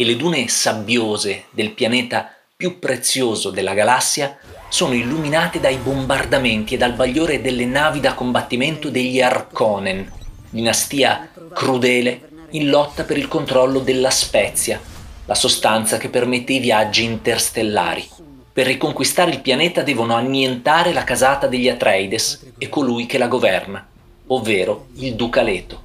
e le dune sabbiose del pianeta più prezioso della galassia sono illuminate dai bombardamenti e dal bagliore delle navi da combattimento degli Arkonen, dinastia crudele in lotta per il controllo della spezia, la sostanza che permette i viaggi interstellari. Per riconquistare il pianeta devono annientare la casata degli Atreides e colui che la governa, ovvero il Duca Leto.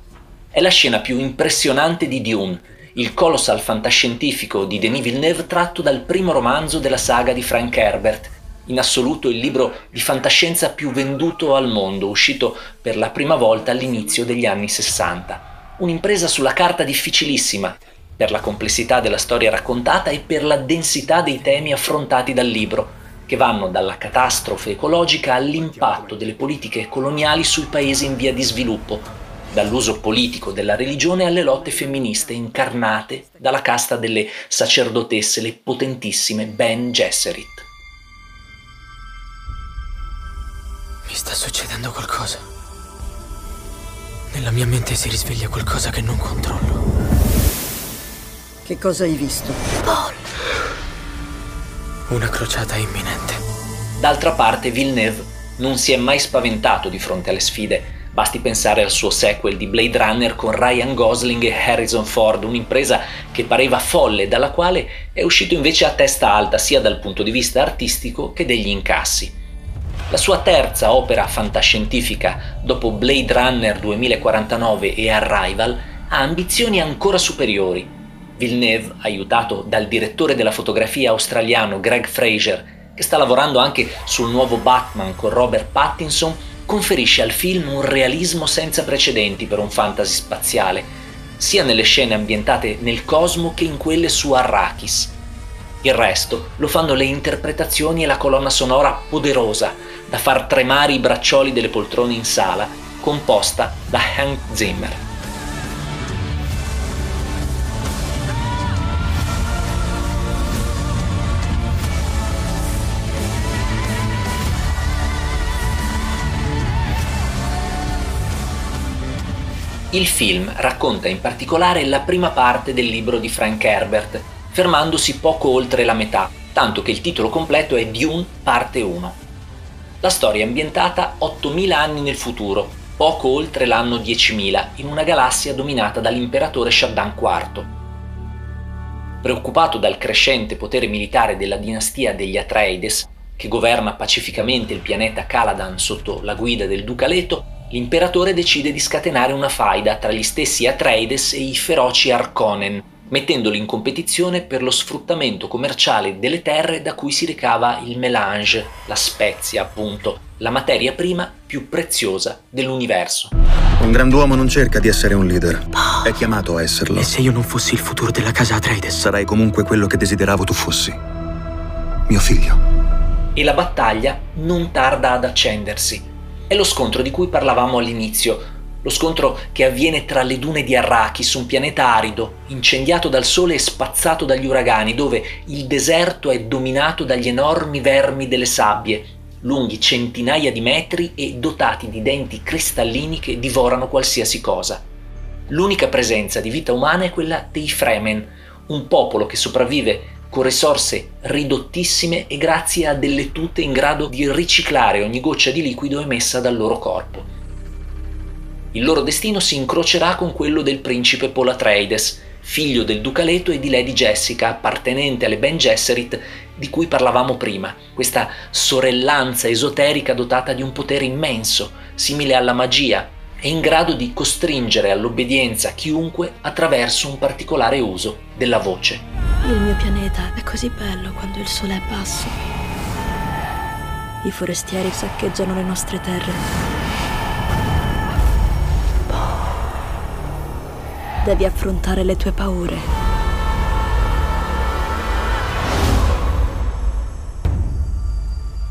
È la scena più impressionante di Dune il colossal fantascientifico di Denis Villeneuve tratto dal primo romanzo della saga di Frank Herbert, in assoluto il libro di fantascienza più venduto al mondo, uscito per la prima volta all'inizio degli anni 60. Un'impresa sulla carta difficilissima, per la complessità della storia raccontata e per la densità dei temi affrontati dal libro, che vanno dalla catastrofe ecologica all'impatto delle politiche coloniali sui paesi in via di sviluppo, dall'uso politico della religione alle lotte femministe incarnate dalla casta delle sacerdotesse, le potentissime Ben Gesserit. Mi sta succedendo qualcosa. Nella mia mente si risveglia qualcosa che non controllo. Che cosa hai visto? Paul! Una crociata imminente. D'altra parte, Villeneuve non si è mai spaventato di fronte alle sfide Basti pensare al suo sequel di Blade Runner con Ryan Gosling e Harrison Ford, un'impresa che pareva folle, dalla quale è uscito invece a testa alta sia dal punto di vista artistico che degli incassi. La sua terza opera fantascientifica, dopo Blade Runner 2049 e Arrival, ha ambizioni ancora superiori. Villeneuve, aiutato dal direttore della fotografia australiano Greg Fraser, che sta lavorando anche sul nuovo Batman con Robert Pattinson, conferisce al film un realismo senza precedenti per un fantasy spaziale, sia nelle scene ambientate nel cosmo che in quelle su Arrakis. Il resto lo fanno le interpretazioni e la colonna sonora poderosa, da far tremare i braccioli delle poltrone in sala, composta da Hank Zimmer. Il film racconta in particolare la prima parte del libro di Frank Herbert, fermandosi poco oltre la metà, tanto che il titolo completo è Dune parte 1. La storia è ambientata 8000 anni nel futuro, poco oltre l'anno 10.000, in una galassia dominata dall'imperatore Shaddam IV. Preoccupato dal crescente potere militare della dinastia degli Atreides, che governa pacificamente il pianeta Caladan sotto la guida del duca Leto, l'imperatore decide di scatenare una faida tra gli stessi Atreides e i feroci Arkonen, mettendoli in competizione per lo sfruttamento commerciale delle terre da cui si ricava il melange, la spezia appunto, la materia prima più preziosa dell'universo. Un grand'uomo non cerca di essere un leader, è chiamato a esserlo. E se io non fossi il futuro della casa Atreides? Sarai comunque quello che desideravo tu fossi. Mio figlio. E la battaglia non tarda ad accendersi è lo scontro di cui parlavamo all'inizio, lo scontro che avviene tra le dune di Arrakis, un pianeta arido, incendiato dal sole e spazzato dagli uragani, dove il deserto è dominato dagli enormi vermi delle sabbie, lunghi centinaia di metri e dotati di denti cristallini che divorano qualsiasi cosa. L'unica presenza di vita umana è quella dei Fremen, un popolo che sopravvive con risorse ridottissime e grazie a delle tute in grado di riciclare ogni goccia di liquido emessa dal loro corpo. Il loro destino si incrocerà con quello del principe Paul Atreides, figlio del duca Leto e di Lady Jessica, appartenente alle Ben Gesserit di cui parlavamo prima, questa sorellanza esoterica dotata di un potere immenso, simile alla magia, e in grado di costringere all'obbedienza chiunque attraverso un particolare uso della voce. Il mio pianeta è così bello quando il sole è basso. I forestieri saccheggiano le nostre terre. Devi affrontare le tue paure.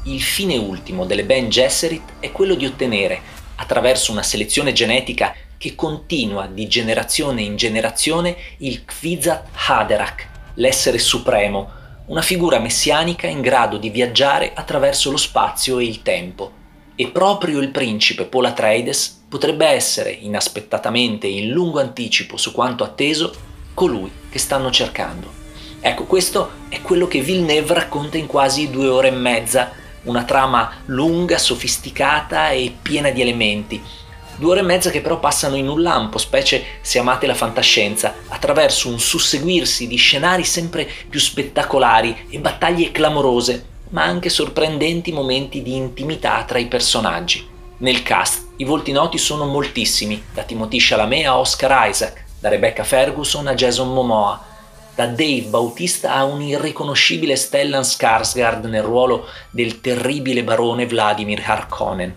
Il fine ultimo delle Ben Gesserit è quello di ottenere, attraverso una selezione genetica che continua di generazione in generazione, il Kvizat Haderach, l'essere supremo, una figura messianica in grado di viaggiare attraverso lo spazio e il tempo. E proprio il principe Paul Atreides potrebbe essere, inaspettatamente e in lungo anticipo su quanto atteso, colui che stanno cercando. Ecco, questo è quello che Villeneuve racconta in quasi due ore e mezza, una trama lunga, sofisticata e piena di elementi. Due ore e mezza che però passano in un lampo, specie se amate la fantascienza, attraverso un susseguirsi di scenari sempre più spettacolari e battaglie clamorose, ma anche sorprendenti momenti di intimità tra i personaggi. Nel cast i volti noti sono moltissimi, da Timothy Chalamet a Oscar Isaac, da Rebecca Ferguson a Jason Momoa, da Dave Bautista a un irriconoscibile Stellan Skarsgård nel ruolo del terribile barone Vladimir Harkonnen,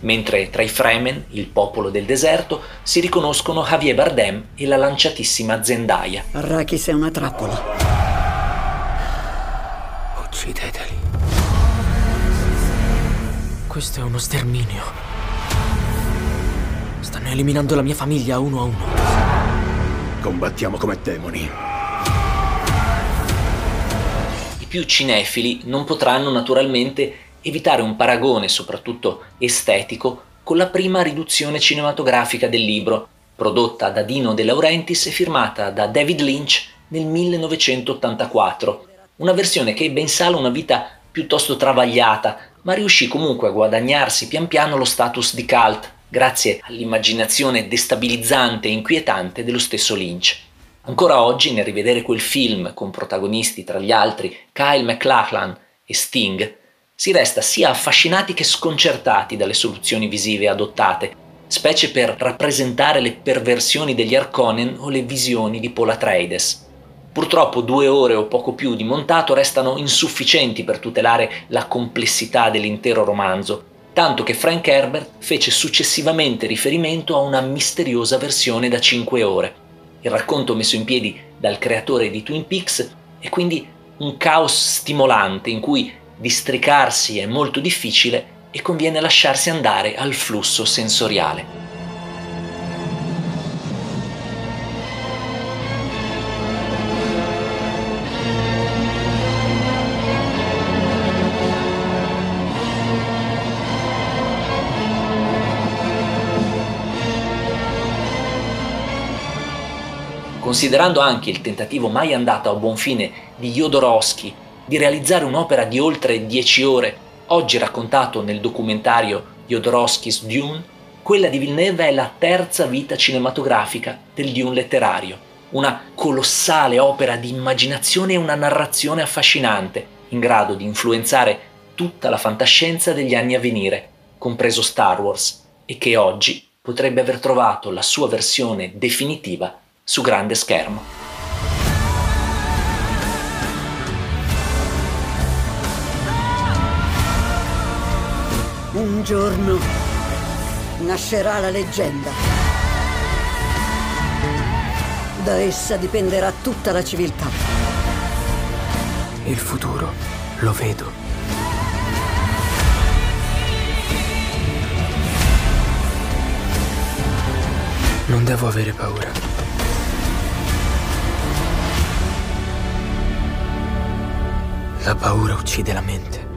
mentre tra i Fremen, il popolo del deserto, si riconoscono Javier Bardem e la lanciatissima Zendaya. Arrakis è una trappola. Uccideteli. Questo è uno sterminio. Stanno eliminando la mia famiglia uno a uno. Combattiamo come demoni. I più cinefili non potranno naturalmente evitare un paragone, soprattutto estetico, con la prima riduzione cinematografica del libro, prodotta da Dino De Laurentiis e firmata da David Lynch nel 1984, una versione che ebbe in sala una vita piuttosto travagliata, ma riuscì comunque a guadagnarsi pian piano lo status di cult, grazie all'immaginazione destabilizzante e inquietante dello stesso Lynch. Ancora oggi, nel rivedere quel film con protagonisti tra gli altri Kyle MacLachlan e Sting, si resta sia affascinati che sconcertati dalle soluzioni visive adottate, specie per rappresentare le perversioni degli Arconen o le visioni di Paul Atreides. Purtroppo due ore o poco più di montato restano insufficienti per tutelare la complessità dell'intero romanzo, tanto che Frank Herbert fece successivamente riferimento a una misteriosa versione da 5 ore. Il racconto messo in piedi dal creatore di Twin Peaks è quindi un caos stimolante in cui districarsi è molto difficile e conviene lasciarsi andare al flusso sensoriale. Considerando anche il tentativo mai andato a buon fine di Jodorowsky di realizzare un'opera di oltre dieci ore, oggi raccontato nel documentario Jodorowsky's Dune, quella di Villeneuve è la terza vita cinematografica del Dune letterario, una colossale opera di immaginazione e una narrazione affascinante, in grado di influenzare tutta la fantascienza degli anni a venire, compreso Star Wars, e che oggi potrebbe aver trovato la sua versione definitiva su grande schermo. Giorno nascerà la leggenda. Da essa dipenderà tutta la civiltà. Il futuro lo vedo. Non devo avere paura. La paura uccide la mente.